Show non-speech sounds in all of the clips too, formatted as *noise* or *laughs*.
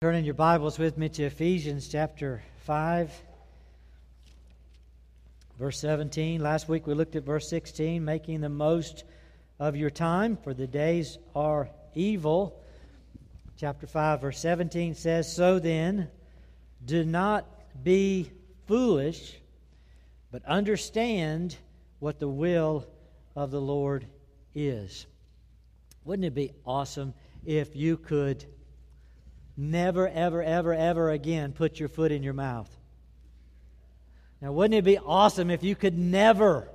Turning your Bibles with me to Ephesians chapter 5, verse 17. Last week we looked at verse 16, making the most of your time, for the days are evil. Chapter 5, verse 17 says, So then, do not be foolish, but understand what the will of the Lord is. Wouldn't it be awesome if you could never, ever, ever, ever again put your foot in your mouth. Now, wouldn't it be awesome if you could never,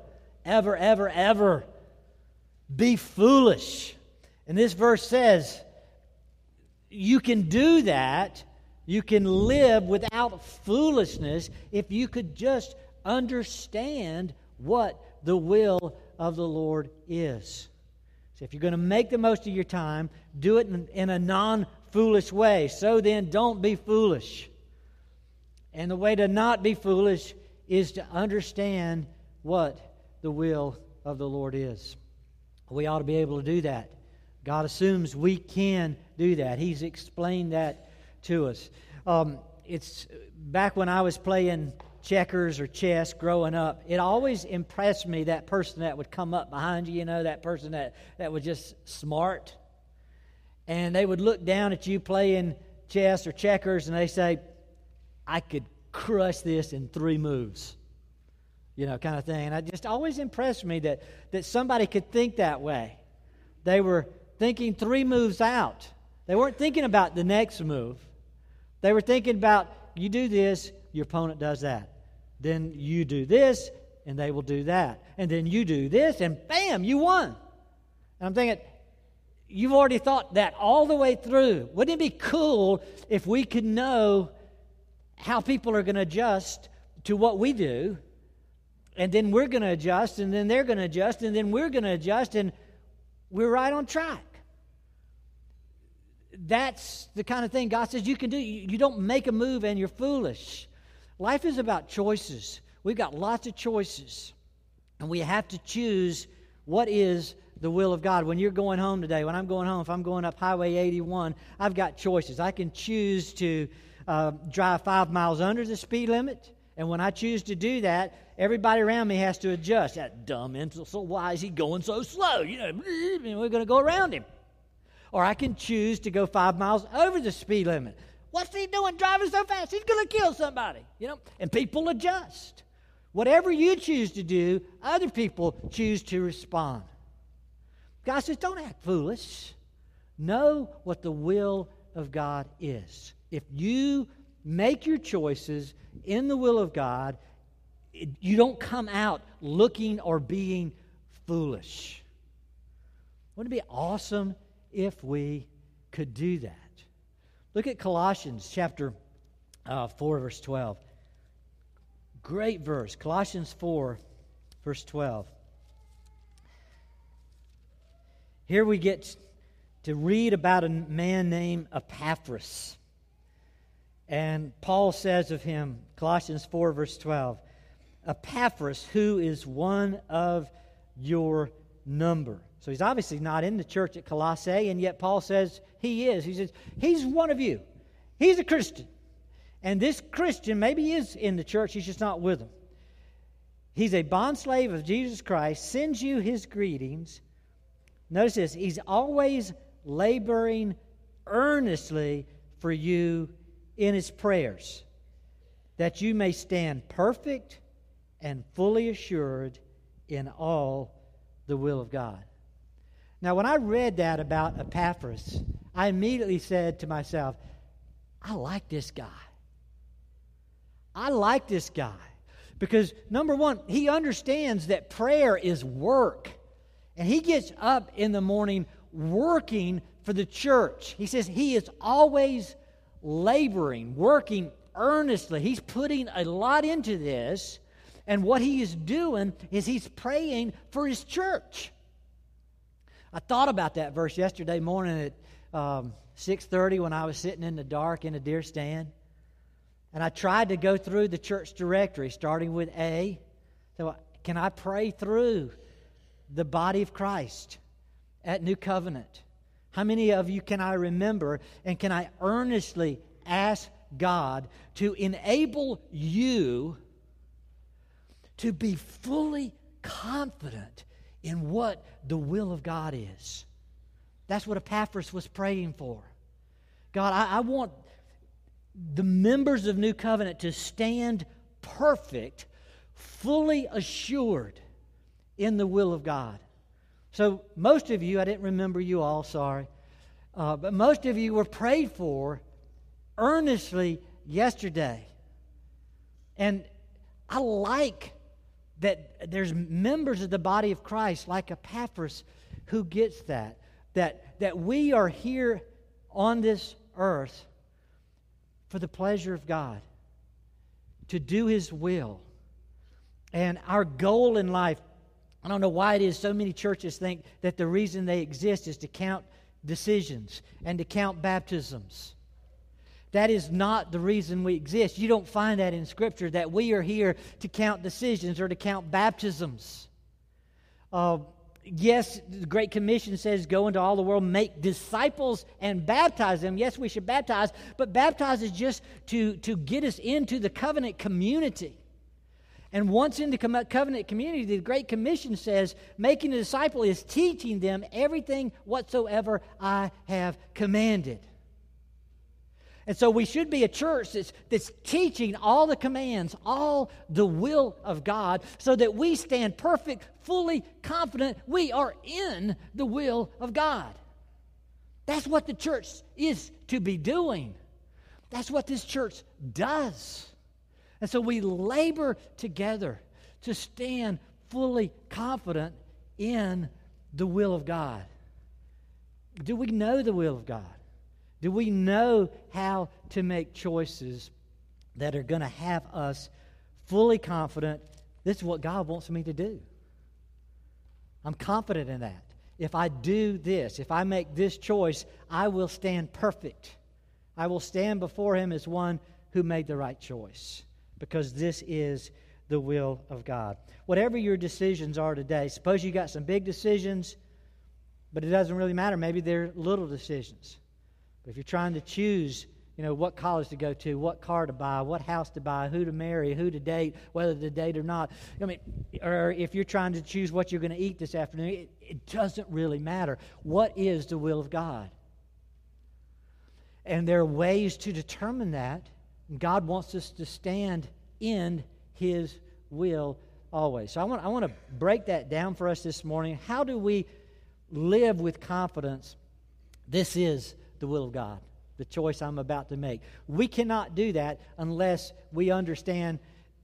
ever, ever, ever be foolish? And this verse says you can do that. You can live without foolishness if you could just understand what the will of the Lord is. So, if you're going to make the most of your time, do it in, in a non foolish way. So then, don't be foolish. And the way to not be foolish is to understand what the will of the Lord is. We ought to be able to do that. God assumes we can do that. He's explained that to us. Um, it's back when I was playing checkers or chess growing up, it always impressed me that person that would come up behind you, you know, that person that, that was just smart and they would look down at you playing chess or checkers and they say, I could crush this in three moves. You know, kind of thing. And it just always impressed me that, that somebody could think that way. They were thinking three moves out. They weren't thinking about the next move. They were thinking about you do this, your opponent does that. Then you do this, and they will do that. And then you do this, and bam, you won. And I'm thinking, you've already thought that all the way through. Wouldn't it be cool if we could know how people are going to adjust to what we do? And then we're going to adjust, and then they're going to adjust, and then we're going to adjust, and we're right on track. That's the kind of thing God says you can do. You don't make a move and you're foolish. Life is about choices. We've got lots of choices, and we have to choose what is the will of God. When you're going home today, when I'm going home, if I'm going up Highway 81, I've got choices. I can choose to uh, drive five miles under the speed limit. And when I choose to do that, everybody around me has to adjust. That dumb imbecile, why is he going so slow? You know, *laughs* we're going to go around him. Or I can choose to go five miles over the speed limit. What's he doing driving so fast? He's going to kill somebody. You know, and people adjust. Whatever you choose to do, other people choose to respond. God says, don't act foolish. Know what the will of God is. If you make your choices in the will of God, you don't come out looking or being foolish. Wouldn't it be awesome if we could do that? Look at Colossians chapter uh, 4, verse 12. Great verse. Colossians 4, verse 12. Here we get to read about a man named Epaphras. And Paul says of him, Colossians 4, verse 12, Epaphras, who is one of your number. So he's obviously not in the church at Colossae, and yet Paul says he is. He says, He's one of you. He's a Christian. And this Christian maybe is in the church, he's just not with them. He's a bondslave of Jesus Christ, sends you his greetings Notice this He's always laboring earnestly for you in His prayers, that you may stand perfect and fully assured in all the will of God. Now, when I read that about Epaphras, I immediately said to myself, I like this guy. I like this guy. Because, number one, he understands that prayer is work. And he gets up in the morning working for the church. He says he is always laboring, working earnestly. He's putting a lot into this. And what he is doing is he's praying for his church. I thought about that verse yesterday morning at um, 6.30 when I was sitting in the dark in a deer stand. And I tried to go through the church directory, starting with A. So, can I pray through the body of Christ at New Covenant? How many of you can I remember and can I earnestly ask God to enable you to be fully confident in what the will of God is. That's what Epaphras was praying for. God, I, I want the members of New Covenant to stand perfect, fully assured in the will of God. So, most of you, I didn't remember you all, sorry, uh, but most of you were prayed for earnestly yesterday. And I like that there's members of the body of Christ, like Epaphras, who gets that. That, that we are here on this earth for the pleasure of God, to do His will. And our goal in life, I don't know why it is so many churches think that the reason they exist is to count decisions and to count baptisms. That is not the reason we exist. You don't find that in Scripture that we are here to count decisions or to count baptisms. Uh, yes, the Great Commission says, Go into all the world, make disciples, and baptize them. Yes, we should baptize, but baptize is just to, to get us into the covenant community. And once in the covenant community, the Great Commission says, making a disciple is teaching them everything whatsoever I have commanded. And so we should be a church that's, that's teaching all the commands, all the will of God, so that we stand perfect, fully confident we are in the will of God. That's what the church is to be doing. That's what this church does. And so we labor together to stand fully confident in the will of God. Do we know the will of God? Do we know how to make choices that are going to have us fully confident this is what God wants me to do? I'm confident in that. If I do this, if I make this choice, I will stand perfect. I will stand before Him as one who made the right choice because this is the will of God. Whatever your decisions are today, suppose you got some big decisions, but it doesn't really matter. Maybe they're little decisions. But if you're trying to choose, you know, what college to go to, what car to buy, what house to buy, who to marry, who to date, whether to date or not, I mean, or if you're trying to choose what you're going to eat this afternoon, it, it doesn't really matter. What is the will of God? And there are ways to determine that. God wants us to stand in His will always. So I want, I want to break that down for us this morning. How do we live with confidence? This is the will of God, the choice I'm about to make. We cannot do that unless we understand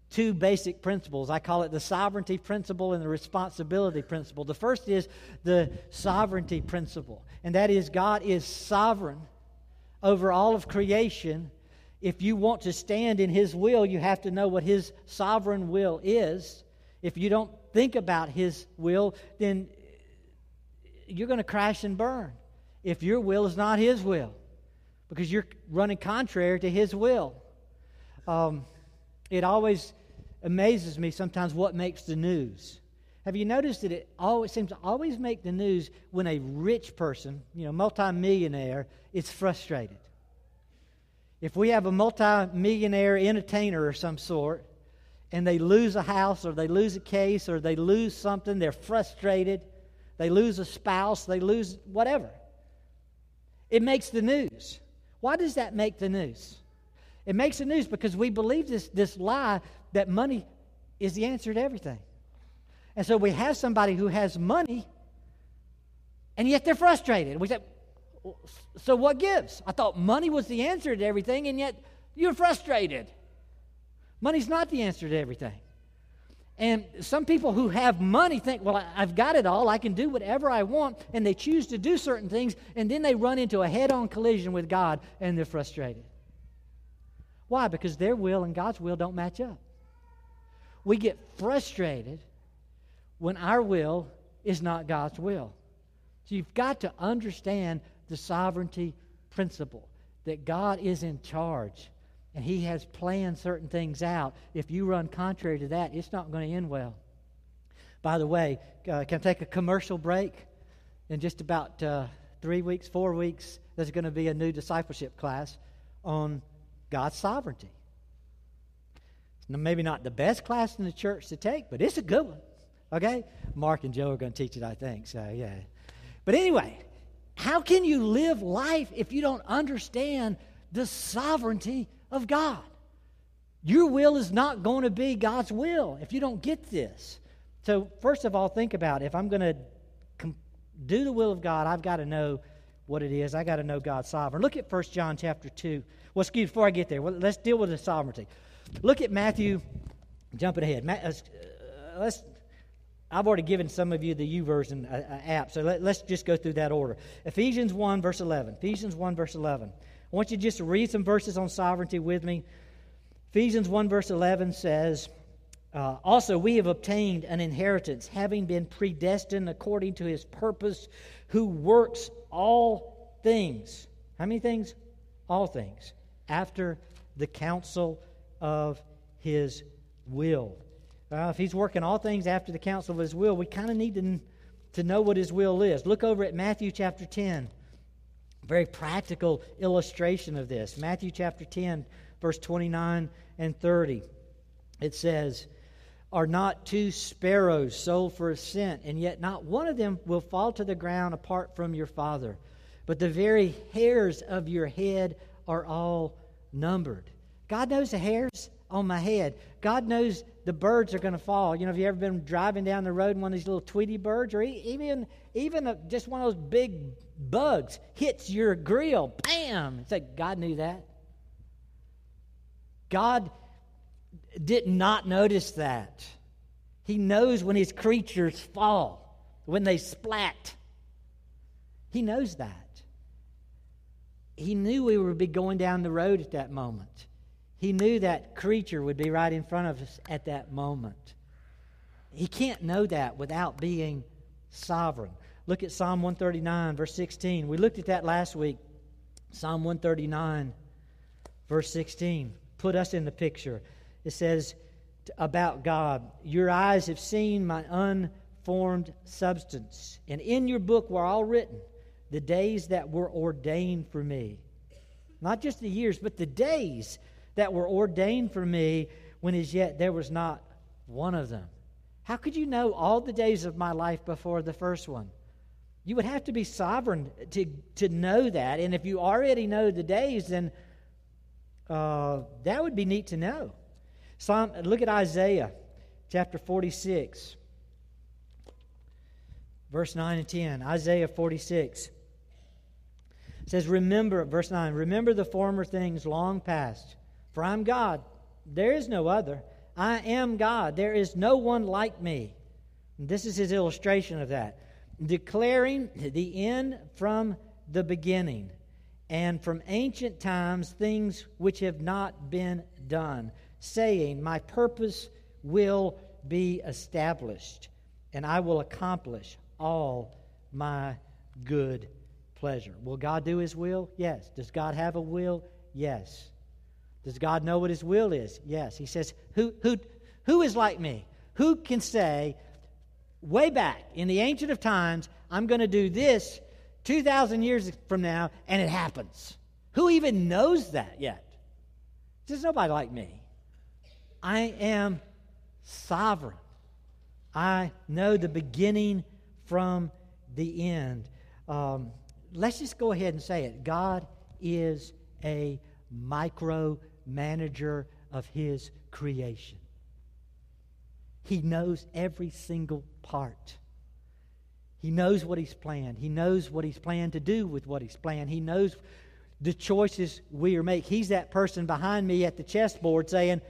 two basic principles. I call it the sovereignty principle and the responsibility principle. The first is the sovereignty principle, and that is God is sovereign over all of creation. If you want to stand in His will, you have to know what His sovereign will is. If you don't think about His will, then you're going to crash and burn if your will is not His will, because you're running contrary to His will. Um, it always amazes me sometimes what makes the news. Have you noticed that it always seems to always make the news when a rich person, you know, multimillionaire, is frustrated? If we have a multimillionaire entertainer or some sort, and they lose a house or they lose a case or they lose something, they're frustrated, they lose a spouse, they lose whatever. It makes the news. Why does that make the news? It makes the news because we believe this, this lie that money is the answer to everything. And so we have somebody who has money, and yet they're frustrated. We say, so what gives? I thought money was the answer to everything, and yet you're frustrated. Money's not the answer to everything. And some people who have money think, well, I've got it all. I can do whatever I want. And they choose to do certain things. And then they run into a head on collision with God and they're frustrated. Why? Because their will and God's will don't match up. We get frustrated when our will is not God's will. So you've got to understand the sovereignty principle that God is in charge and He has planned certain things out. If you run contrary to that, it's not going to end well. By the way, uh, can I take a commercial break? In just about uh, three weeks, four weeks, there's going to be a new discipleship class on God's sovereignty. Maybe not the best class in the church to take, but it's a good one. Okay? Mark and Joe are going to teach it, I think. So, yeah. But anyway, how can you live life if you don't understand the sovereignty of God? Your will is not going to be God's will if you don't get this. So, first of all, think about if I'm going to com- do the will of God, I've got to know what it is. I got to know God's sovereign. Look at 1 John chapter 2. Well, excuse me, before I get there, well, let's deal with the sovereignty. Look at Matthew, jumping ahead. Ma- uh, let's, I've already given some of you the YouVersion uh, uh, app, so let, us just go through that order. Ephesians 1, verse 11. Ephesians 1, verse 11. I want you just to read some verses on sovereignty with me. Ephesians 1, verse 11 says, uh, Also, we have obtained an inheritance, having been predestined according to his purpose, who works all things. How many things? All things. After the counsel of his will. Uh, if he's working all things after the counsel of his will, we kind of need to, to know what his will is. Look over at Matthew chapter 10. Very practical illustration of this. Matthew chapter 10, verse 29 and 30. It says, Are not two sparrows sold for a cent, and yet not one of them will fall to the ground apart from your Father? But the very hairs of your head are all numbered. God knows the hairs on my head. God knows the birds are going to fall. You know, have you ever been driving down the road and one of these little Tweety birds, or even even a, just one of those big bugs hits your grill? Bam! It's like God knew that. God did not notice that. He knows when his creatures fall, when they splat. He knows that. He knew we would be going down the road at that moment. He knew that creature would be right in front of us at that moment. He can't know that without being sovereign. Look at Psalm 139, verse 16. We looked at that last week. Psalm 139, verse 16. Put us in the picture. It says about God Your eyes have seen my unformed substance, and in your book were all written the days that were ordained for me. Not just the years, but the days that were ordained for me when as yet there was not one of them. How could you know all the days of my life before the first one? You would have to be sovereign to, to know that. And if you already know the days, then uh, that would be neat to know. Psalm, look at Isaiah chapter 46, verse 9 and 10. Isaiah 46 says, Remember, verse 9, remember the former things long past for I'm God, there is no other. I am God, there is no one like me. This is his illustration of that. Declaring the end from the beginning, and from ancient times things which have not been done, saying, My purpose will be established, and I will accomplish all my good pleasure. Will God do his will? Yes. Does God have a will? Yes. Does God know what His will is? Yes. He says, Who, who, who is like me? Who can say, way back in the ancient of times, I'm going to do this 2,000 years from now, and it happens? Who even knows that yet? There's nobody like me. I am sovereign. I know the beginning from the end. Um, let's just go ahead and say it God is a micro manager of his creation. He knows every single part. He knows what he's planned. He knows what he's planned to do with what he's planned. He knows the choices we are making. He's that person behind me at the chessboard saying,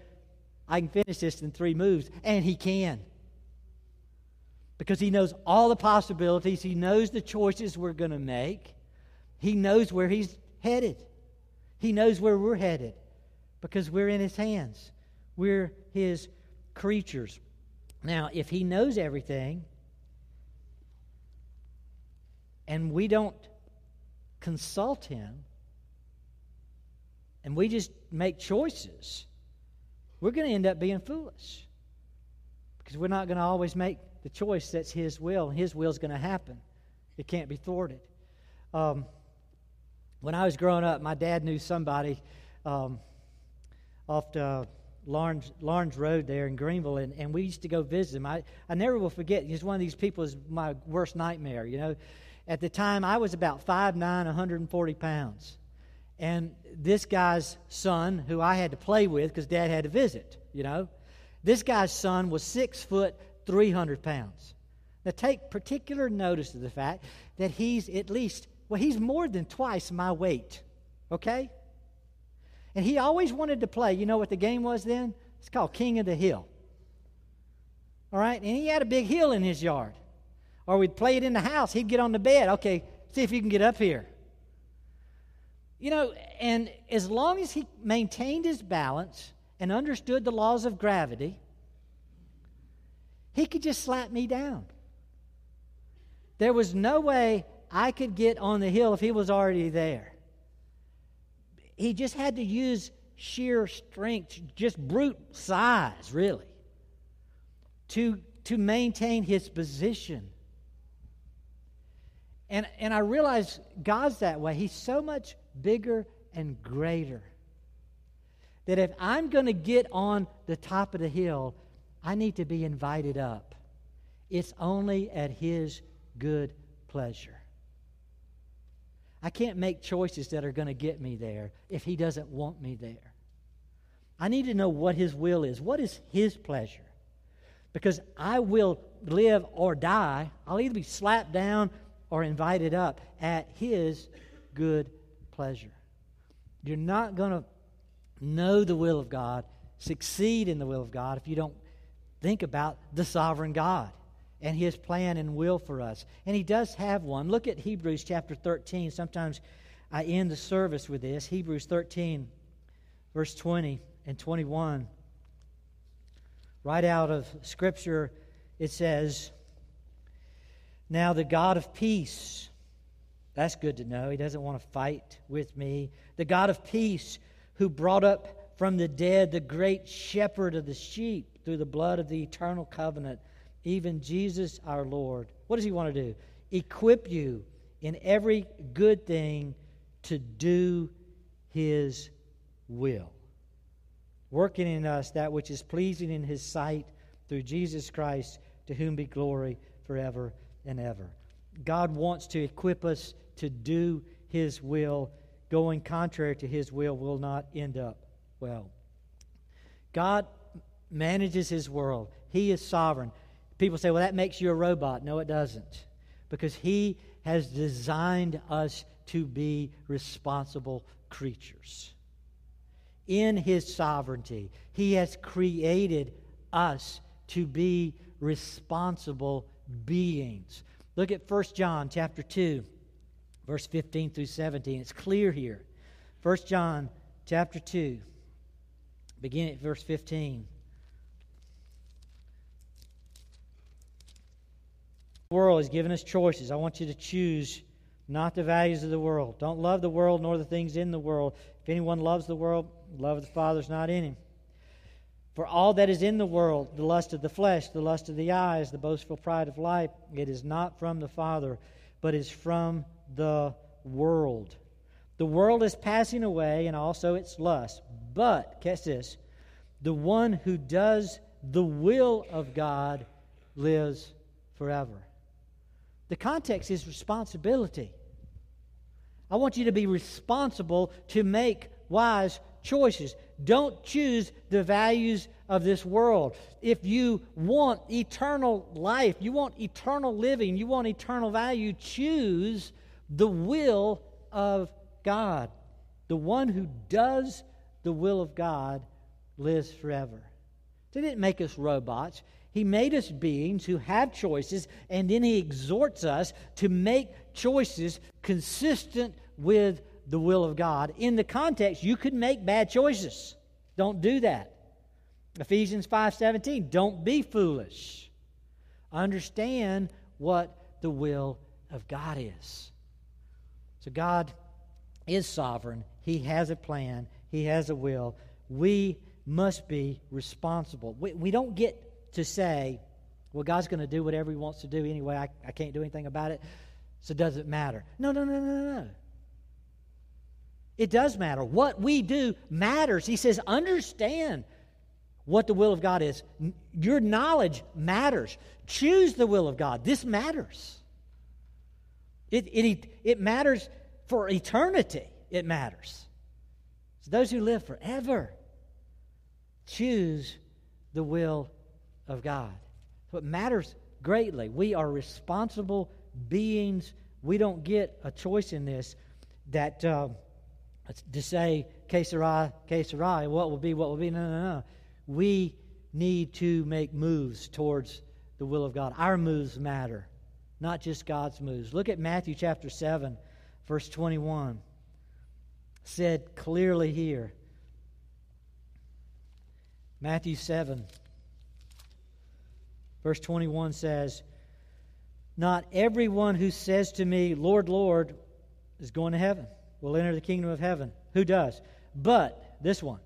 I can finish this in three moves. And he can. Because he knows all the possibilities. He knows the choices we're going to make. He knows where he's headed. He knows where we're headed because we're in His hands. We're His creatures. Now, if He knows everything and we don't consult Him and we just make choices, we're going to end up being foolish because we're not going to always make the choice that's His will. His will is going to happen, it can't be thwarted. Um, when I was growing up, my dad knew somebody um, off the Lawrence, Lawrence Road there in Greenville, and, and we used to go visit him. I, I never will forget. He's one of these people is my worst nightmare, you know. At the time, I was about 5'9", 140 pounds. And this guy's son, who I had to play with because dad had to visit, you know, this guy's son was six foot, 300 pounds. Now, take particular notice of the fact that he's at least, well, he's more than twice my weight, okay? And he always wanted to play. You know what the game was then? It's called King of the Hill. All right? And he had a big hill in his yard. Or we'd play it in the house. He'd get on the bed. Okay, see if you can get up here. You know, and as long as he maintained his balance and understood the laws of gravity, he could just slap me down. There was no way I could get on the hill if he was already there. He just had to use sheer strength, just brute size, really, to, to maintain his position. And, and I realize God's that way. He's so much bigger and greater that if I'm going to get on the top of the hill, I need to be invited up. It's only at His good pleasure. I can't make choices that are going to get me there if He doesn't want me there. I need to know what His will is. What is His pleasure? Because I will live or die. I'll either be slapped down or invited up at His good pleasure. You're not going to know the will of God, succeed in the will of God, if you don't think about the sovereign God and his plan and will for us. And he does have one. Look at Hebrews chapter 13. Sometimes I end the service with this. Hebrews 13, verse 20 and 21. Right out of Scripture, it says, Now the God of peace, that's good to know. He doesn't want to fight with me. The God of peace, who brought up from the dead the great shepherd of the sheep through the blood of the eternal covenant, even Jesus our Lord. What does he want to do? Equip you in every good thing to do his will, working in us that which is pleasing in his sight through Jesus Christ, to whom be glory forever and ever. God wants to equip us to do his will. Going contrary to his will will not end up well. God manages his world, he is sovereign. People say, well, that makes you a robot. No, it doesn't. Because he has designed us to be responsible creatures. In his sovereignty, he has created us to be responsible beings. Look at 1 John chapter 2, verse 15 through 17. It's clear here. 1 John chapter 2, beginning at verse 15. World has given us choices. I want you to choose not the values of the world. Don't love the world nor the things in the world. If anyone loves the world, love of the Father is not in him. For all that is in the world, the lust of the flesh, the lust of the eyes, the boastful pride of life, it is not from the Father, but is from the world. The world is passing away and also its lust. But, catch this, the one who does the will of God lives forever. The context is responsibility. I want you to be responsible to make wise choices. Don't choose the values of this world. If you want eternal life, you want eternal living, you want eternal value, choose the will of God. The one who does the will of God lives forever. They didn't make us robots. He made us beings who have choices, and then He exhorts us to make choices consistent with the will of God. In the context, you could make bad choices. Don't do that. Ephesians 5:17, don't be foolish. Understand what the will of God is. So God is sovereign. He has a plan. He has a will. We must be responsible. We, we don't get to say, well, God's going to do whatever He wants to do anyway. I, I can't do anything about it, so does it matter? No, no, no, no, no. It does matter. What we do matters. He says, understand what the will of God is. Your knowledge matters. Choose the will of God. This matters. It, it, it matters for eternity. It matters. So those who live forever choose the will of God. So it matters greatly. We are responsible beings. We don't get a choice in this that. Uh, to say, que sera, what will be, what will be. No, no, no. We need to make moves towards the will of God. Our moves matter, not just God's moves. Look at Matthew chapter 7, verse 21. Said clearly here. Matthew 7, verse 21 says, Not everyone who says to me, Lord, Lord, is going to heaven will enter the kingdom of heaven. Who does? But, this one,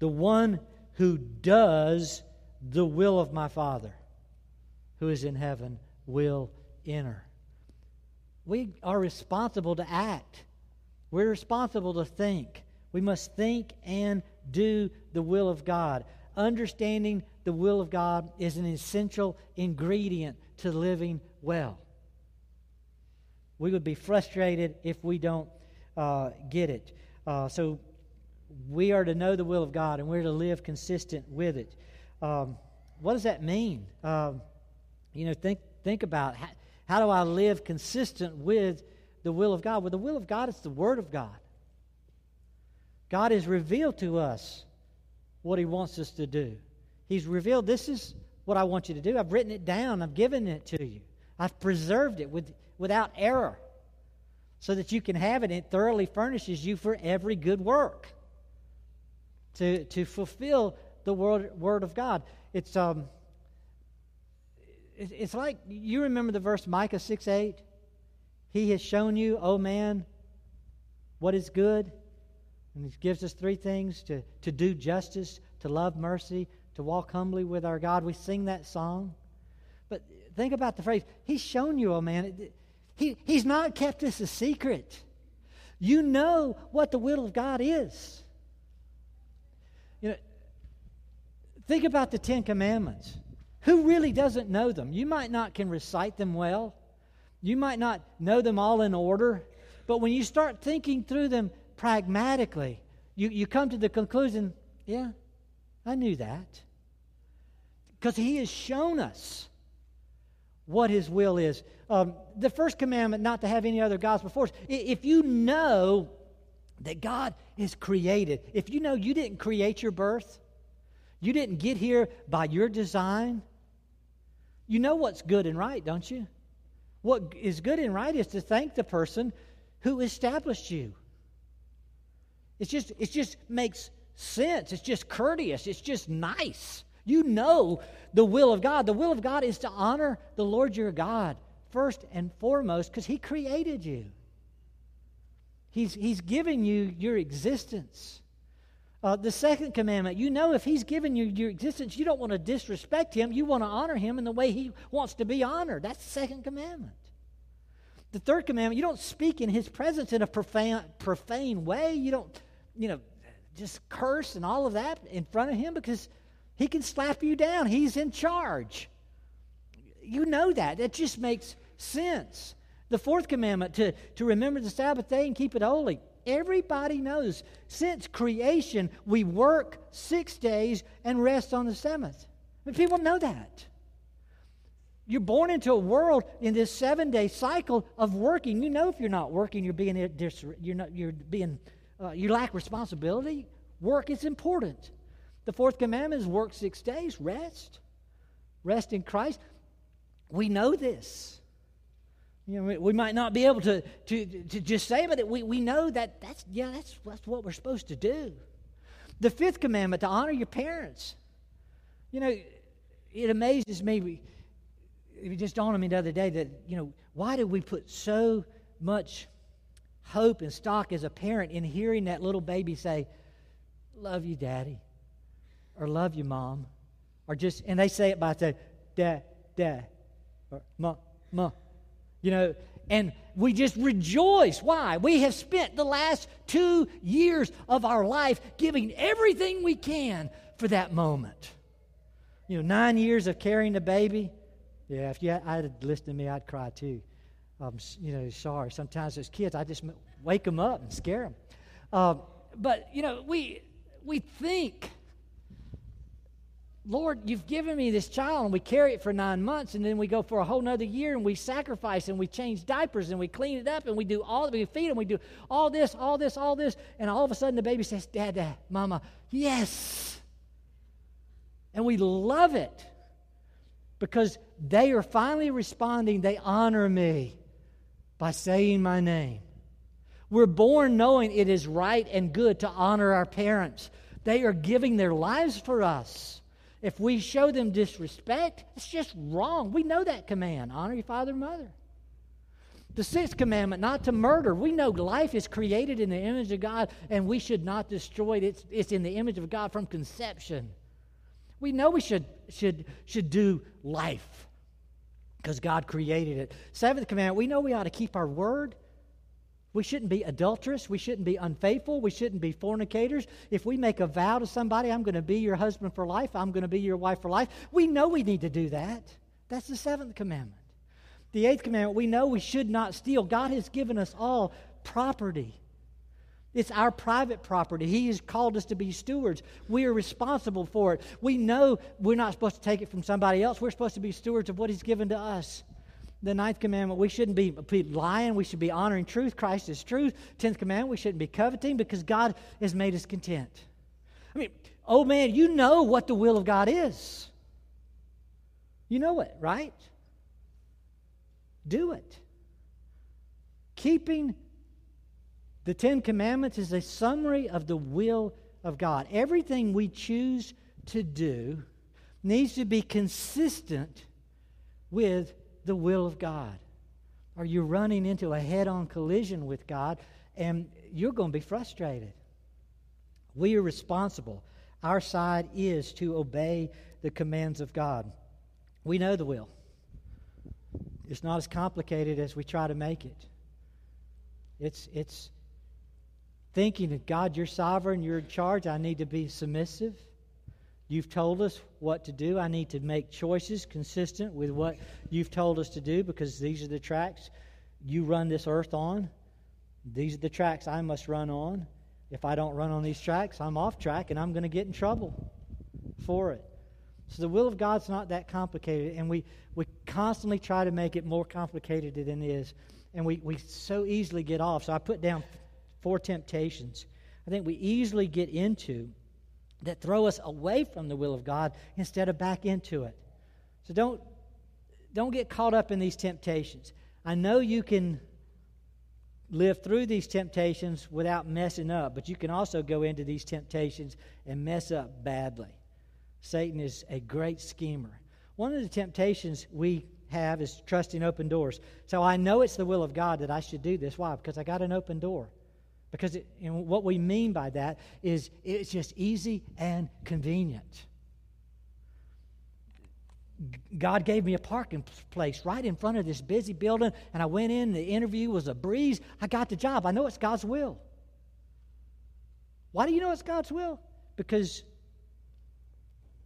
the one who does the will of my Father who is in heaven will enter. We are responsible to act. We're responsible to think. We must think and do the will of God. Understanding the will of God is an essential ingredient to living well. We would be frustrated if we don't uh, get it. Uh, so we are to know the will of God and we're to live consistent with it. Um, what does that mean? Um, you know, think think about how, how do I live consistent with the will of God? Well, the will of God is the Word of God. God has revealed to us what He wants us to do. He's revealed this is what I want you to do. I've written it down. I've given it to you. I've preserved it with, without error so that you can have it. It thoroughly furnishes you for every good work to, to fulfill the word, word of God. It's, um, it's like you remember the verse Micah 6 8? He has shown you, oh man, what is good. And he gives us three things to, to do justice, to love mercy, to walk humbly with our God. We sing that song. But think about the phrase, He's shown you, oh man. He, he's not kept this a secret. You know what the will of God is. You know, think about the Ten Commandments. Who really doesn't know them? You might not can recite them well. You might not know them all in order. But when you start thinking through them pragmatically, you, you come to the conclusion, yeah, I knew that. Because he has shown us what his will is. Um, the first commandment, not to have any other gods before us. If you know that God is created, if you know you didn't create your birth, you didn't get here by your design, you know what's good and right, don't you? What is good and right is to thank the person who established you. It's just, it just makes sense. It's just courteous. It's just nice. You know the will of God. The will of God is to honor the Lord your God first and foremost because He created you. He's, he's given you your existence. Uh, the second commandment, you know, if He's given you your existence, you don't want to disrespect Him. You want to honor Him in the way He wants to be honored. That's the second commandment. The third commandment, you don't speak in His presence in a profane, profane way. You don't, you know, just curse and all of that in front of Him because he can slap you down. He's in charge. You know that. That just makes sense. The fourth commandment to, to remember the Sabbath day and keep it holy. Everybody knows since creation, we work six days and rest on the seventh. I mean, people know that. You're born into a world in this seven day cycle of working. You know, if you're not working, you're being, you're not, you're being, uh, you lack responsibility. Work is important. The fourth commandment is work six days, rest. Rest in Christ. We know this. You know, we, might not be able to, to, to just say, but we, we know that that's, yeah, that's, that's what we're supposed to do. The fifth commandment, to honor your parents. You know, it amazes me. It just dawned on me the other day that, you know, why do we put so much hope and stock as a parent in hearing that little baby say, Love you, Daddy? or love you, mom, or just, and they say it by saying, dad, dad, or ma, ma. You know, and we just rejoice. Why? We have spent the last two years of our life giving everything we can for that moment. You know, nine years of carrying a baby. Yeah, if you I had listened to me, I'd cry too. Um, you know, sorry. Sometimes as kids, I just wake them up and scare them. Uh, but you know, we we think Lord, you've given me this child, and we carry it for nine months, and then we go for a whole nother year, and we sacrifice, and we change diapers, and we clean it up, and we do all, we feed them, we do all this, all this, all this, and all of a sudden the baby says, Dad, Dad, Mama, yes. And we love it because they are finally responding, they honor me by saying my name. We're born knowing it is right and good to honor our parents. They are giving their lives for us. If we show them disrespect, it's just wrong. We know that command honor your father and mother. The sixth commandment, not to murder. We know life is created in the image of God and we should not destroy it. It's, it's in the image of God from conception. We know we should, should, should do life because God created it. Seventh commandment, we know we ought to keep our word. We shouldn't be adulterous. We shouldn't be unfaithful. We shouldn't be fornicators. If we make a vow to somebody, I'm going to be your husband for life, I'm going to be your wife for life, we know we need to do that. That's the seventh commandment. The eighth commandment, we know we should not steal. God has given us all property. It's our private property. He has called us to be stewards. We are responsible for it. We know we're not supposed to take it from somebody else. We're supposed to be stewards of what He's given to us the ninth commandment, we shouldn't be, lying. We should be honoring truth. Christ is truth. Tenth commandment, we shouldn't be coveting because God has made us content. I mean, oh man, you know what the will of God is. You know it, right? Do it. Keeping the Ten Commandments is a summary of the will of God. Everything we choose to do needs to be consistent with the will of God? Are you running into a head on collision with God and you're going to be frustrated? We are responsible. Our side is to obey the commands of God. We know the will. It's not as complicated as we try to make it. It's, it's thinking that God, you're sovereign, you're in charge, I need to be submissive. You've told us what to do. I need to make choices consistent with what you've told us to do because these are the tracks you run this earth on. These are the tracks I must run on. If I don't run on these tracks, I'm off track and I'm going to get in trouble for it. So the will of God's not that complicated, and we, we constantly try to make it more complicated than it is. And we, we so easily get off. So I put down four temptations I think we easily get into that throw us away from the will of God instead of back into it. So don't, don't get caught up in these temptations. I know you can live through these temptations without messing up, but you can also go into these temptations and mess up badly. Satan is a great schemer. One of the temptations we have is trusting open doors. So I know it's the will of God that I should do this. Why? Because I got an open door. Because it, know, what we mean by that is it's just easy and convenient. God gave me a parking place right in front of this busy building, and I went in. The interview was a breeze. I got the job. I know it's God's will. Why do you know it's God's will? Because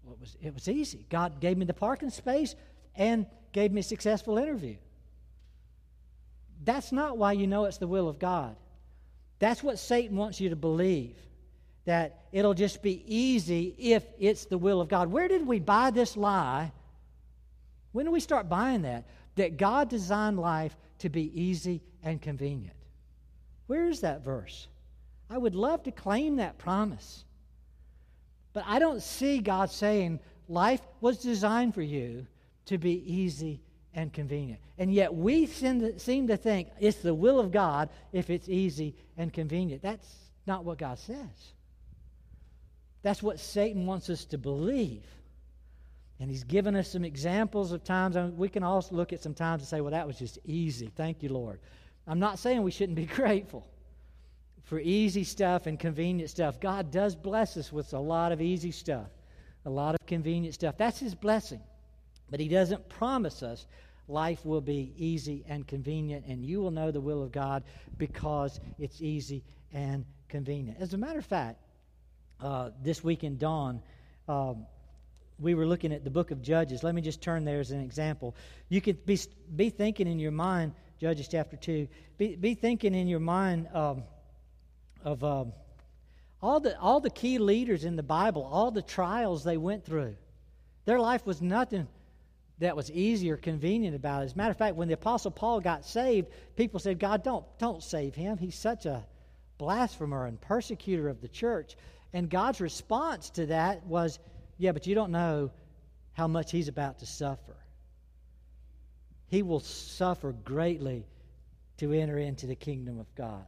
well, it, was, it was easy. God gave me the parking space and gave me a successful interview. That's not why you know it's the will of God. That's what Satan wants you to believe. That it'll just be easy if it's the will of God. Where did we buy this lie? When do we start buying that? That God designed life to be easy and convenient. Where is that verse? I would love to claim that promise. But I don't see God saying life was designed for you to be easy and convenient. And yet we seem to think it's the will of God if it's easy and convenient. That's not what God says. That's what Satan wants us to believe. And he's given us some examples of times. I mean, we can also look at some times and say, well, that was just easy. Thank you, Lord. I'm not saying we shouldn't be *laughs* grateful for easy stuff and convenient stuff. God does bless us with a lot of easy stuff, a lot of convenient stuff. That's his blessing. But he doesn't promise us life will be easy and convenient, and you will know the will of God because it's easy and convenient. As a matter of fact, uh, this week in Dawn, um, we were looking at the book of Judges. Let me just turn there as an example. You could be, be thinking in your mind, Judges chapter 2, be, be thinking in your mind um, of um, all, the, all the key leaders in the Bible, all the trials they went through. Their life was nothing that was easy or convenient about it. As a matter of fact, when the Apostle Paul got saved, people said, God, don't, don't save him. He's such a blasphemer and persecutor of the church. And God's response to that was, Yeah, but you don't know how much he's about to suffer. He will suffer greatly to enter into the kingdom of God.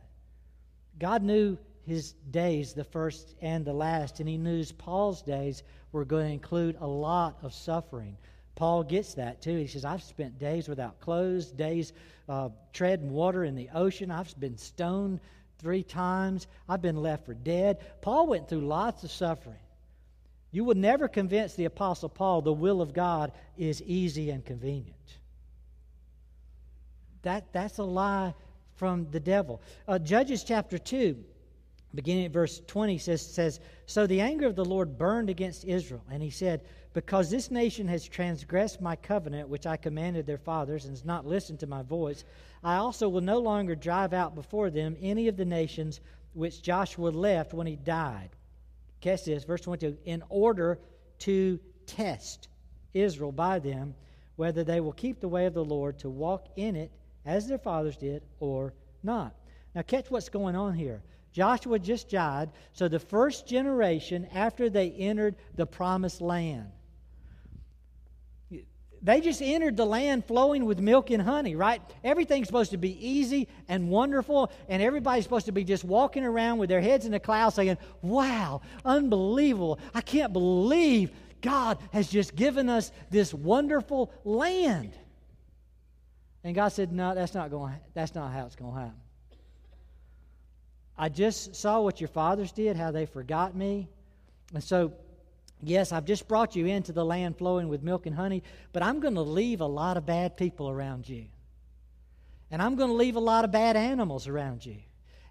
God knew his days, the first and the last, and he knew Paul's days were going to include a lot of suffering. Paul gets that too. He says, I've spent days without clothes, days uh, treading water in the ocean. I've been stoned three times. I've been left for dead. Paul went through lots of suffering. You would never convince the Apostle Paul the will of God is easy and convenient. That, that's a lie from the devil. Uh, Judges chapter 2, beginning at verse 20, says, says, So the anger of the Lord burned against Israel, and he said, Because this nation has transgressed my covenant, which I commanded their fathers, and has not listened to my voice, I also will no longer drive out before them any of the nations which Joshua left when he died. Catch this, verse 22 in order to test Israel by them, whether they will keep the way of the Lord to walk in it as their fathers did or not. Now, catch what's going on here. Joshua just died, so the first generation after they entered the promised land they just entered the land flowing with milk and honey, right? Everything's supposed to be easy and wonderful, and everybody's supposed to be just walking around with their heads in the clouds saying, Wow, unbelievable. I can't believe God has just given us this wonderful land. And God said, No, that's not going that's not how it's going to happen. I just saw what your fathers did, how they forgot me. And so Yes, I've just brought you into the land flowing with milk and honey, but I'm going to leave a lot of bad people around you. And I'm going to leave a lot of bad animals around you.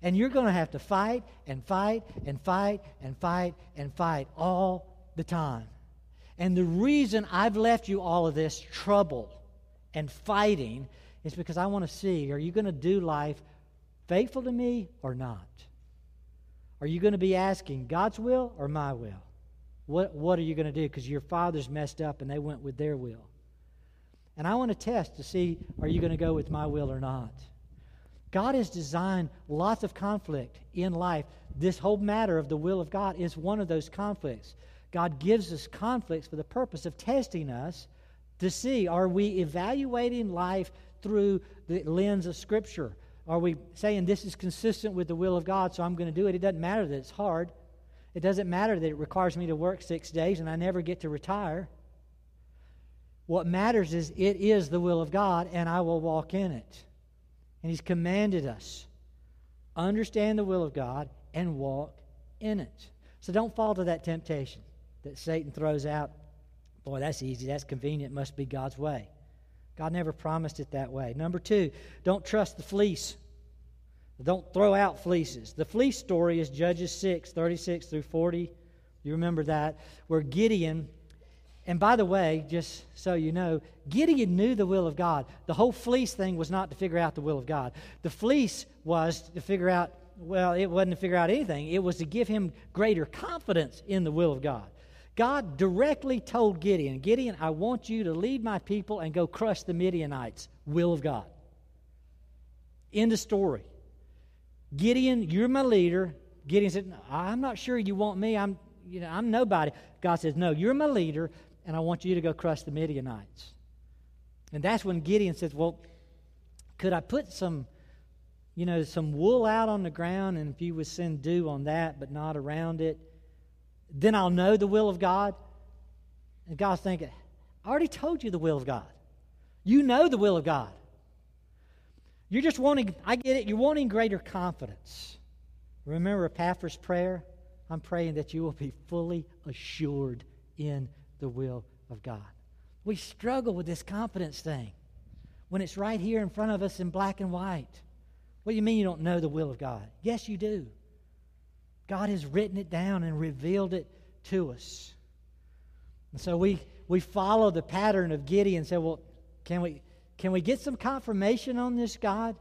And you're going to have to fight and fight and fight and fight and fight all the time. And the reason I've left you all of this trouble and fighting is because I want to see are you going to do life faithful to me or not? Are you going to be asking God's will or my will? What, what are you going to do? Because your fathers messed up and they went with their will. And I want to test to see are you going to go with my will or not? God has designed lots of conflict in life. This whole matter of the will of God is one of those conflicts. God gives us conflicts for the purpose of testing us to see are we evaluating life through the lens of Scripture? Are we saying this is consistent with the will of God, so I'm going to do it? It doesn't matter that it's hard. It doesn't matter that it requires me to work six days and I never get to retire. What matters is it is the will of God and I will walk in it. And He's commanded us understand the will of God and walk in it. So don't fall to that temptation that Satan throws out. Boy, that's easy. That's convenient. Must be God's way. God never promised it that way. Number two, don't trust the fleece. Don't throw out fleeces. The fleece story is Judges 6, 36 through 40. You remember that, where Gideon, and by the way, just so you know, Gideon knew the will of God. The whole fleece thing was not to figure out the will of God. The fleece was to figure out, well, it wasn't to figure out anything, it was to give him greater confidence in the will of God. God directly told Gideon, Gideon, I want you to lead my people and go crush the Midianites. Will of God. End of story. Gideon, you're my leader. Gideon said, I'm not sure you want me. I'm, you know, I'm nobody. God says, No, you're my leader, and I want you to go crush the Midianites. And that's when Gideon says, Well, could I put some, you know, some wool out on the ground, and if you would send dew on that, but not around it, then I'll know the will of God? And God's thinking, I already told you the will of God. You know the will of God. You're just wanting, I get it, you're wanting greater confidence. Remember Epaphras' prayer? I'm praying that you will be fully assured in the will of God. We struggle with this confidence thing. when it's right here in front of us in black and white? What do you mean you don't know the will of God? Yes, you do. God has written it down and revealed it to us. And so we, we follow the pattern of Gideon and say, well, can we, can we get some confirmation on this, God?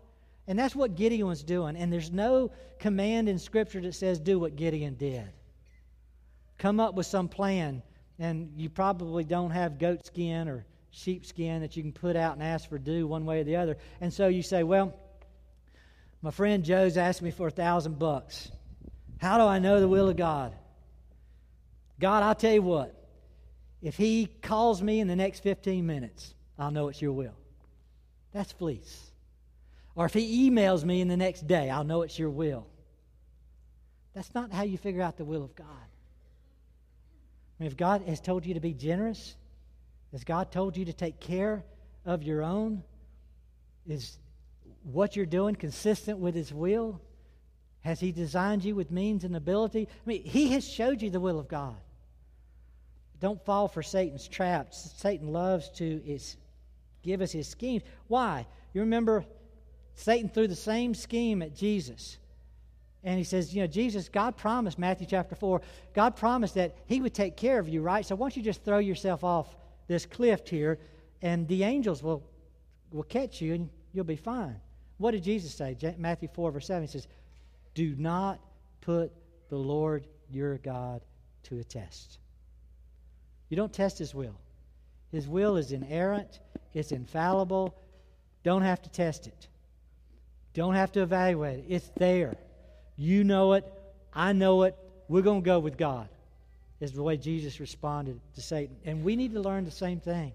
And that's what Gideon was doing. And there's no command in Scripture that says, do what Gideon did. Come up with some plan, and you probably don't have goat skin or sheep skin that you can put out and ask for dew one way or the other. And so you say, well, my friend Joe's asked me for a thousand bucks. How do I know the will of God? God, I'll tell you what. If he calls me in the next 15 minutes, I'll know it's your will. That's fleece. Or if he emails me in the next day, I'll know it's your will. That's not how you figure out the will of God. I mean, if God has told you to be generous, has God told you to take care of your own? Is what you're doing consistent with His will? Has He designed you with means and ability? I mean, He has showed you the will of God. Don't fall for Satan's traps. Satan loves to give us his schemes. Why? You remember Satan threw the same scheme at Jesus. And he says, you know, Jesus, God promised, Matthew chapter 4, God promised that he would take care of you, right? So why don't you just throw yourself off this cliff here and the angels will, will catch you and you'll be fine. What did Jesus say? Matthew 4, verse 7, he says, Do not put the Lord your God to a test. You don't test his will. His will is inerrant, it's infallible. Don't have to test it. Don't have to evaluate it. It's there. You know it. I know it. We're going to go with God, is the way Jesus responded to Satan. And we need to learn the same thing.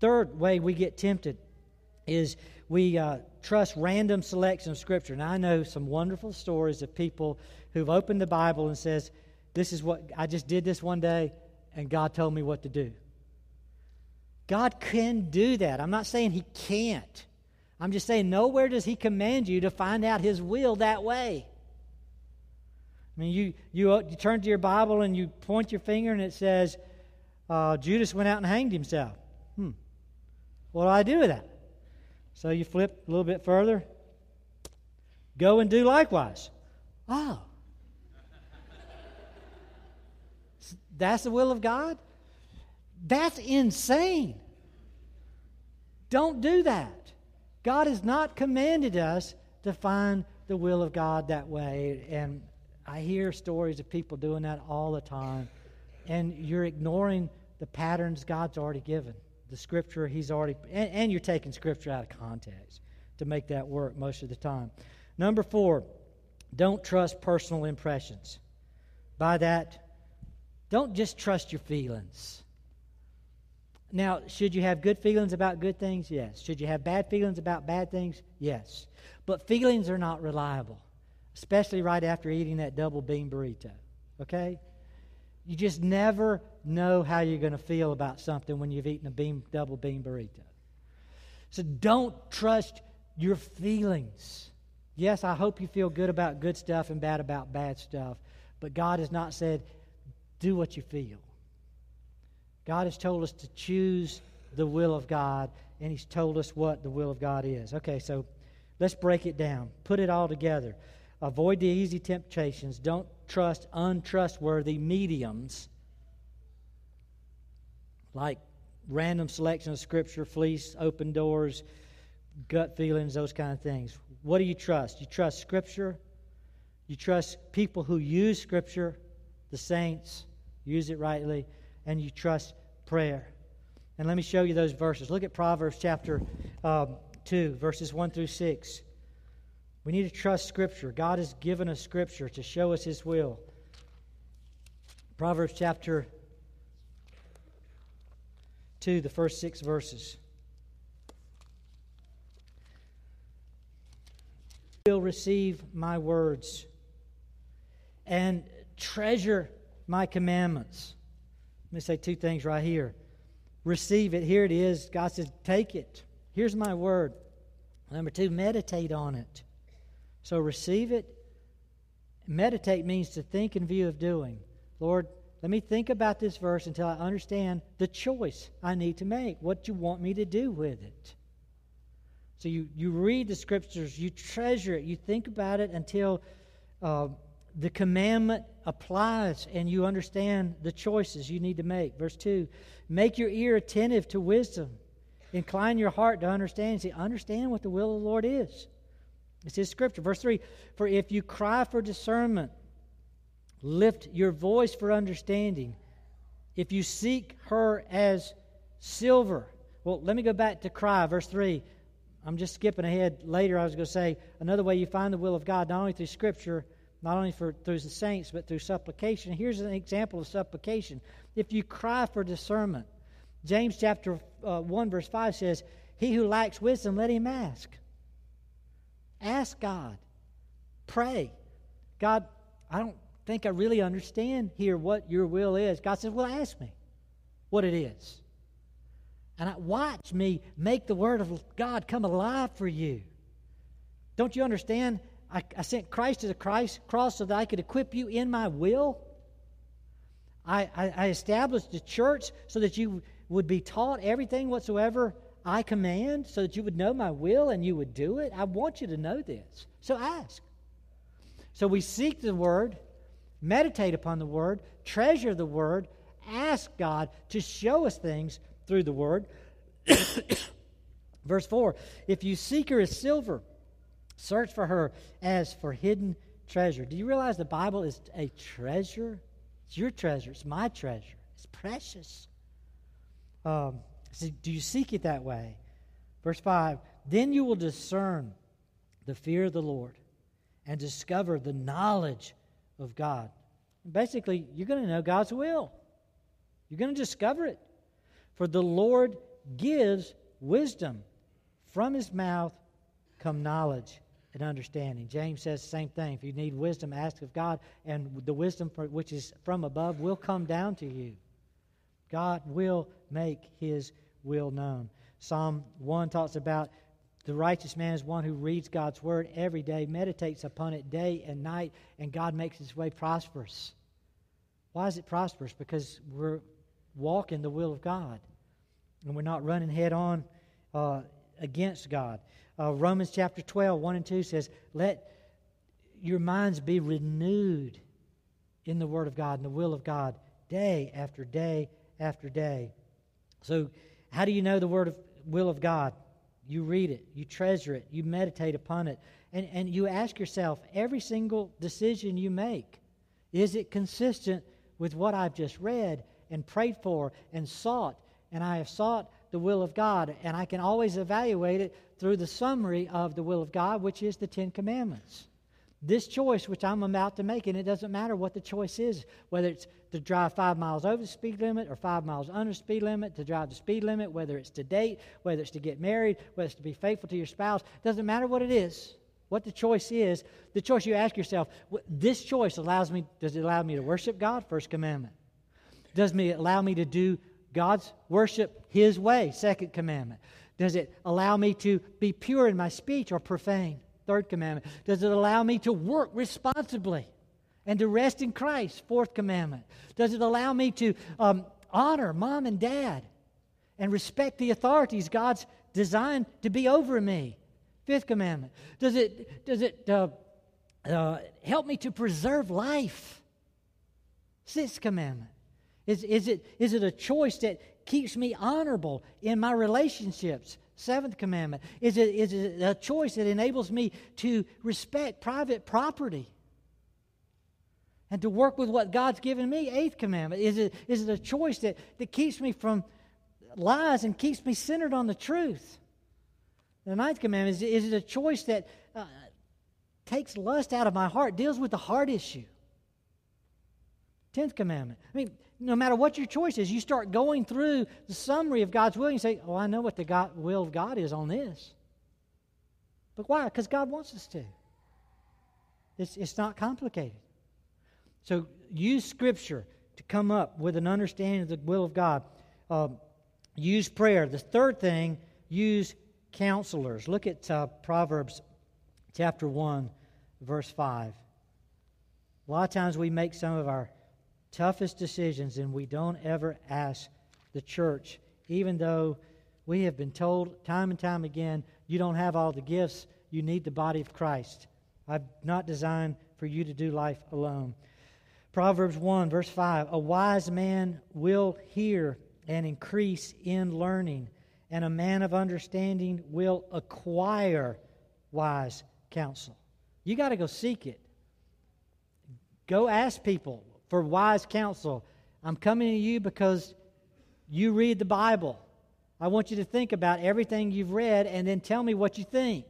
Third way we get tempted is we uh, trust random selection of Scripture. Now, I know some wonderful stories of people who've opened the Bible and says, this is what, I just did this one day, and God told me what to do. God can do that. I'm not saying He can't. I'm just saying, nowhere does He command you to find out His will that way. I mean, you, you, uh, you turn to your Bible and you point your finger and it says, uh, Judas went out and hanged himself. Hmm. What do I do with that? So you flip a little bit further. Go and do likewise. Oh. *laughs* That's the will of God? That's insane. Don't do that. God has not commanded us to find the will of God that way. And I hear stories of people doing that all the time. And you're ignoring the patterns God's already given, the scripture He's already, and, and you're taking scripture out of context to make that work most of the time. Number four, don't trust personal impressions. By that, don't just trust your feelings. Now, should you have good feelings about good things? Yes. Should you have bad feelings about bad things? Yes. But feelings are not reliable, especially right after eating that double bean burrito. Okay? You just never know how you're going to feel about something when you've eaten a bean, double bean burrito. So don't trust your feelings. Yes, I hope you feel good about good stuff and bad about bad stuff, but God has not said do what you feel. God has told us to choose the will of God, and He's told us what the will of God is. Okay, so let's break it down. Put it all together. Avoid the easy temptations. Don't trust untrustworthy mediums like random selection of Scripture, fleece, open doors, gut feelings, those kind of things. What do you trust? You trust Scripture. You trust people who use Scripture, the saints, use it rightly, and you trust prayer. And let me show you those verses. Look at Proverbs chapter um, 2, verses 1 through 6. We need to trust Scripture. God has given us Scripture to show us His will. Proverbs chapter 2, the first six verses. Will receive my words and treasure my commandments. Let me say two things right here. Receive it. Here it is. God says, take it. Here's my word. Number two, meditate on it. So receive it. Meditate means to think in view of doing. Lord, let me think about this verse until I understand the choice I need to make, what do you want me to do with it. So you, you read the scriptures, you treasure it, you think about it until uh, the commandment applies and you understand the choices you need to make. Verse 2 Make your ear attentive to wisdom, incline your heart to understand. See, understand what the will of the Lord is. It's His scripture. Verse 3 For if you cry for discernment, lift your voice for understanding. If you seek her as silver, well, let me go back to cry, verse 3. I'm just skipping ahead. Later, I was going to say another way you find the will of God, not only through Scripture, not only for, through the saints, but through supplication. Here's an example of supplication. If you cry for discernment, James chapter uh, 1, verse 5 says, He who lacks wisdom, let him ask. Ask God. Pray. God, I don't think I really understand here what your will is. God says, Well, ask me what it is. And I, watch me make the word of God come alive for you. Don't you understand? I, I sent Christ to the Christ cross so that I could equip you in my will. I, I, I established the church so that you would be taught everything whatsoever I command, so that you would know my will and you would do it. I want you to know this. So ask. So we seek the word, meditate upon the word, treasure the word, ask God to show us things through the word. *coughs* Verse 4 If you seek her as silver, search for her as for hidden treasure. Do you realize the Bible is a treasure? It's your treasure, it's my treasure, it's precious. Um, so do you seek it that way? Verse 5 Then you will discern the fear of the Lord and discover the knowledge of God. Basically, you're going to know God's will. You're going to discover it. For the Lord gives wisdom. From his mouth come knowledge and understanding. James says the same thing. If you need wisdom, ask of God, and the wisdom for, which is from above will come down to you. God will make his will known. Psalm 1 talks about the righteous man is one who reads God's word every day, meditates upon it day and night, and God makes his way prosperous. Why is it prosperous? Because we're walking the will of God and we're not running head on uh, against God. Uh, Romans chapter 12, 1 and 2 says, Let your minds be renewed in the Word of God and the will of God day after day after day. So, how do you know the Word of will of God? You read it, you treasure it, you meditate upon it, and, and you ask yourself every single decision you make is it consistent with what I've just read and prayed for and sought and I have sought the will of God. And I can always evaluate it through the summary of the will of God, which is the Ten Commandments. This choice, which I'm about to make, and it doesn't matter what the choice is, whether it's to drive five miles over the speed limit or five miles under the speed limit, to drive the speed limit, whether it's to date, whether it's to get married, whether it's to be faithful to your spouse, doesn't matter what it is, what the choice is, the choice you ask yourself, this choice allows me, does it allow me to worship God? First commandment. Does it allow me to do God's worship His way, second commandment. Does it allow me to be pure in my speech or profane? Third commandment. Does it allow me to work responsibly and to rest in Christ? Fourth commandment. Does it allow me to um, honor mom and dad and respect the authorities God's designed to be over me? Fifth commandment. Does it, does it uh, uh, help me to preserve life? Sixth commandment. Is, is, it, is it a choice that keeps me honorable in my relationships? Seventh commandment. Is it, is it a choice that enables me to respect private property? And to work with what God's given me? Eighth commandment. Is it, is it a choice that, that keeps me from lies and keeps me centered on the truth? The ninth commandment is, is it a choice that uh, takes lust out of my heart, deals with the heart issue? Tenth commandment. I mean, no matter what your choice is, you start going through the summary of God's will, and you say, Oh, I know what the God, will of God is on this. But why? Because God wants us to. It's, it's not complicated. So use Scripture to come up with an understanding of the will of God. Um, use prayer. The third thing, use counselors. Look at uh, Proverbs chapter 1, verse 5. A lot of times we make some of our toughest decisions, and we don't ever ask the church, even though we have been told time and time again, you don't have all the gifts. You need the body of Christ. I've not designed for you to do life alone. Proverbs 1, verse 5 A wise man will hear and increase in learning, and a man of understanding will acquire wise counsel. You got to go seek it. Go ask people for wise counsel. I'm coming to you because you read the Bible. I want you to think about everything you've read and then tell me what you think.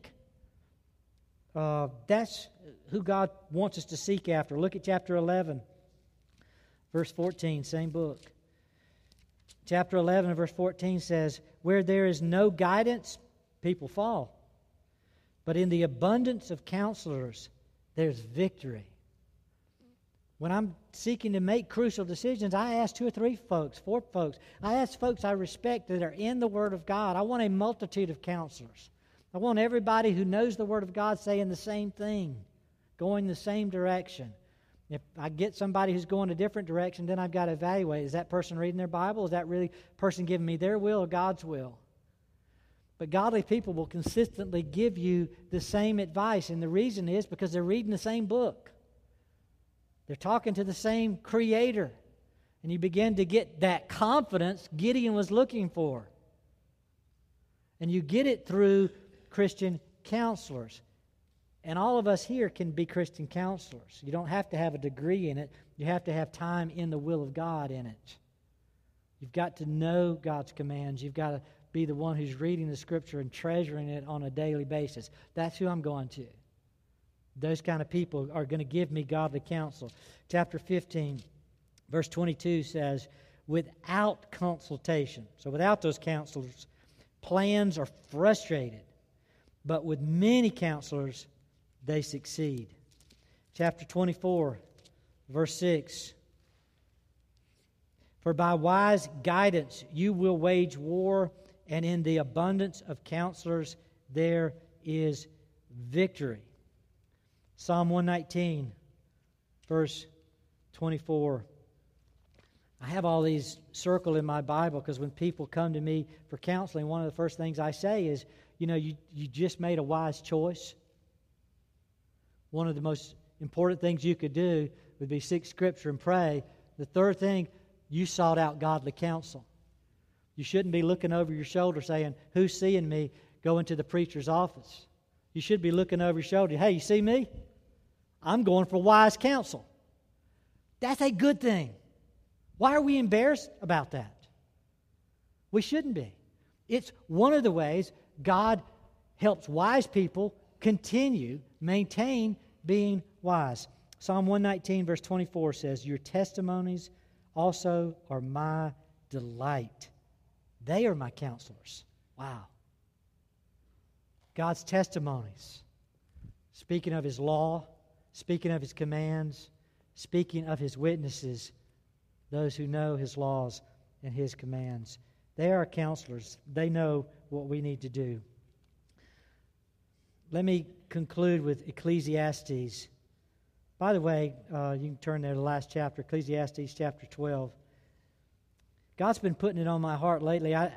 Uh, that's who God wants us to seek after. Look at chapter 11, verse 14, same book. Chapter 11, verse 14 says, Where there is no guidance, people fall. But in the abundance of counselors, there's victory. When I'm seeking to make crucial decisions, I ask two or three folks, four folks. I ask folks I respect that are in the Word of God. I want a multitude of counselors. I want everybody who knows the Word of God saying the same thing, going the same direction. If I get somebody who's going a different direction, then I've got to evaluate is that person reading their Bible? Is that really person giving me their will or God's will? But godly people will consistently give you the same advice, and the reason is because they're reading the same book. They're talking to the same creator. And you begin to get that confidence Gideon was looking for. And you get it through Christian counselors. And all of us here can be Christian counselors. You don't have to have a degree in it, you have to have time in the will of God in it. You've got to know God's commands. You've got to be the one who's reading the scripture and treasuring it on a daily basis. That's who I'm going to. Those kind of people are going to give me godly counsel. Chapter 15, verse 22 says, without consultation. So without those counselors, plans are frustrated. But with many counselors, they succeed. Chapter 24, verse 6. For by wise guidance you will wage war, and in the abundance of counselors there is victory. Psalm 119, verse 24. I have all these circled in my Bible because when people come to me for counseling, one of the first things I say is, you know, you, you just made a wise choice. One of the most important things you could do would be seek Scripture and pray. The third thing, you sought out godly counsel. You shouldn't be looking over your shoulder saying, Who's seeing me? Go into the preacher's office. You should be looking over your shoulder. Hey, you see me? I'm going for wise counsel. That's a good thing. Why are we embarrassed about that? We shouldn't be. It's one of the ways God helps wise people continue, maintain being wise. Psalm 119, verse 24 says, Your testimonies also are my delight. They are my counselors. Wow. God's testimonies, speaking of his law, speaking of his commands, speaking of his witnesses, those who know his laws and his commands. They are counselors, they know what we need to do. Let me conclude with Ecclesiastes. By the way, uh, you can turn there to the last chapter, Ecclesiastes chapter 12. God's been putting it on my heart lately. I,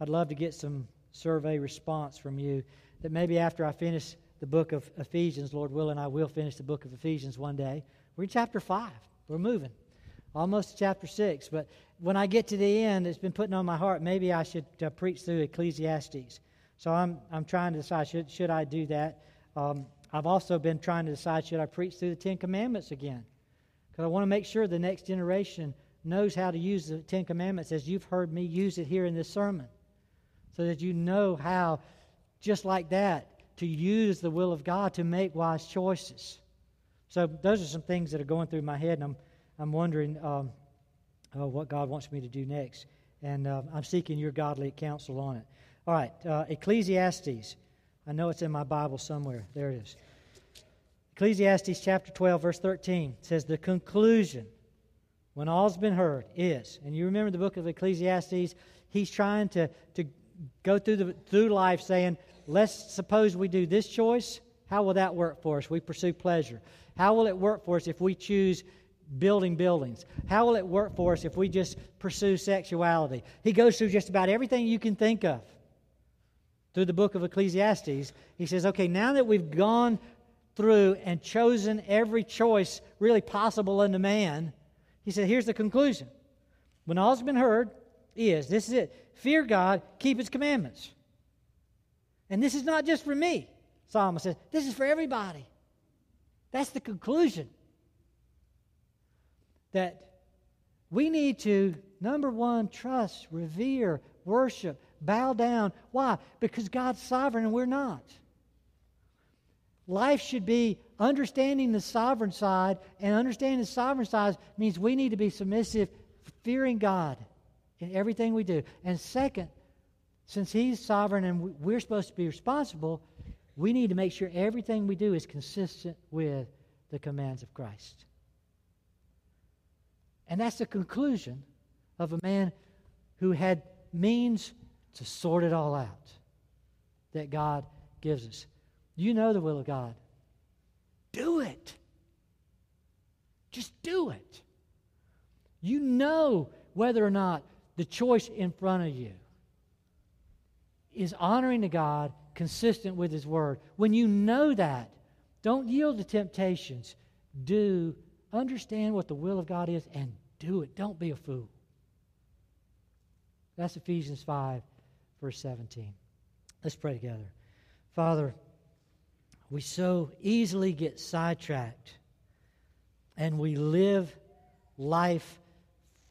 I'd love to get some survey response from you that maybe after I finish the book of Ephesians, Lord willing, I will finish the book of Ephesians one day. We're in chapter 5. We're moving. Almost to chapter 6. But when I get to the end, it's been putting on my heart, maybe I should uh, preach through Ecclesiastes. So I'm, I'm trying to decide, should, should I do that? Um, I've also been trying to decide, should I preach through the Ten Commandments again? Because I want to make sure the next generation knows how to use the Ten Commandments as you've heard me use it here in this sermon. So that you know how, just like that, to use the will of God to make wise choices. So those are some things that are going through my head, and I'm, I'm wondering um, uh, what God wants me to do next. And uh, I'm seeking your godly counsel on it. All right, uh, Ecclesiastes. I know it's in my Bible somewhere. There it is. Ecclesiastes chapter 12, verse 13 says, The conclusion, when all's been heard, is, and you remember the book of Ecclesiastes, he's trying to, to go through, the, through life saying, let's suppose we do this choice. How will that work for us? We pursue pleasure. How will it work for us if we choose building buildings? How will it work for us if we just pursue sexuality? He goes through just about everything you can think of. through the book of Ecclesiastes. He says, okay, now that we've gone through and chosen every choice really possible unto man, he said, here's the conclusion. When all's been heard, is this is it fear God, keep his commandments. And this is not just for me, Solomon says, this is for everybody. That's the conclusion. That we need to, number one, trust, revere, worship, bow down. Why? Because God's sovereign and we're not. Life should be understanding the sovereign side, and understanding the sovereign side means we need to be submissive, fearing God in everything we do. And second, since He's sovereign and we're supposed to be responsible, we need to make sure everything we do is consistent with the commands of Christ. And that's the conclusion of a man who had means to sort it all out that God gives us. You know the will of God. Do it. Just do it. You know whether or not the choice in front of you is honoring to God, consistent with His Word. When you know that, don't yield to temptations. Do understand what the will of God is and do it. Don't be a fool. That's Ephesians 5, verse 17. Let's pray together. Father, we so easily get sidetracked and we live life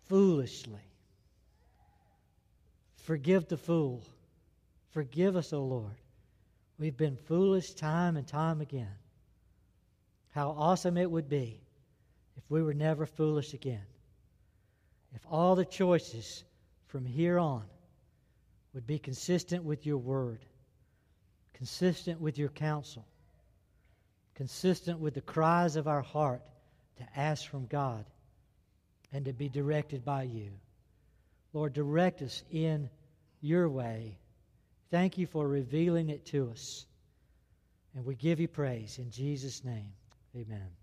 foolishly. Forgive the fool. Forgive us, O Lord. We've been foolish time and time again. How awesome it would be if we were never foolish again. If all the choices from here on would be consistent with your word, consistent with your counsel, consistent with the cries of our heart to ask from God and to be directed by you. Lord, direct us in your way. Thank you for revealing it to us. And we give you praise in Jesus' name. Amen.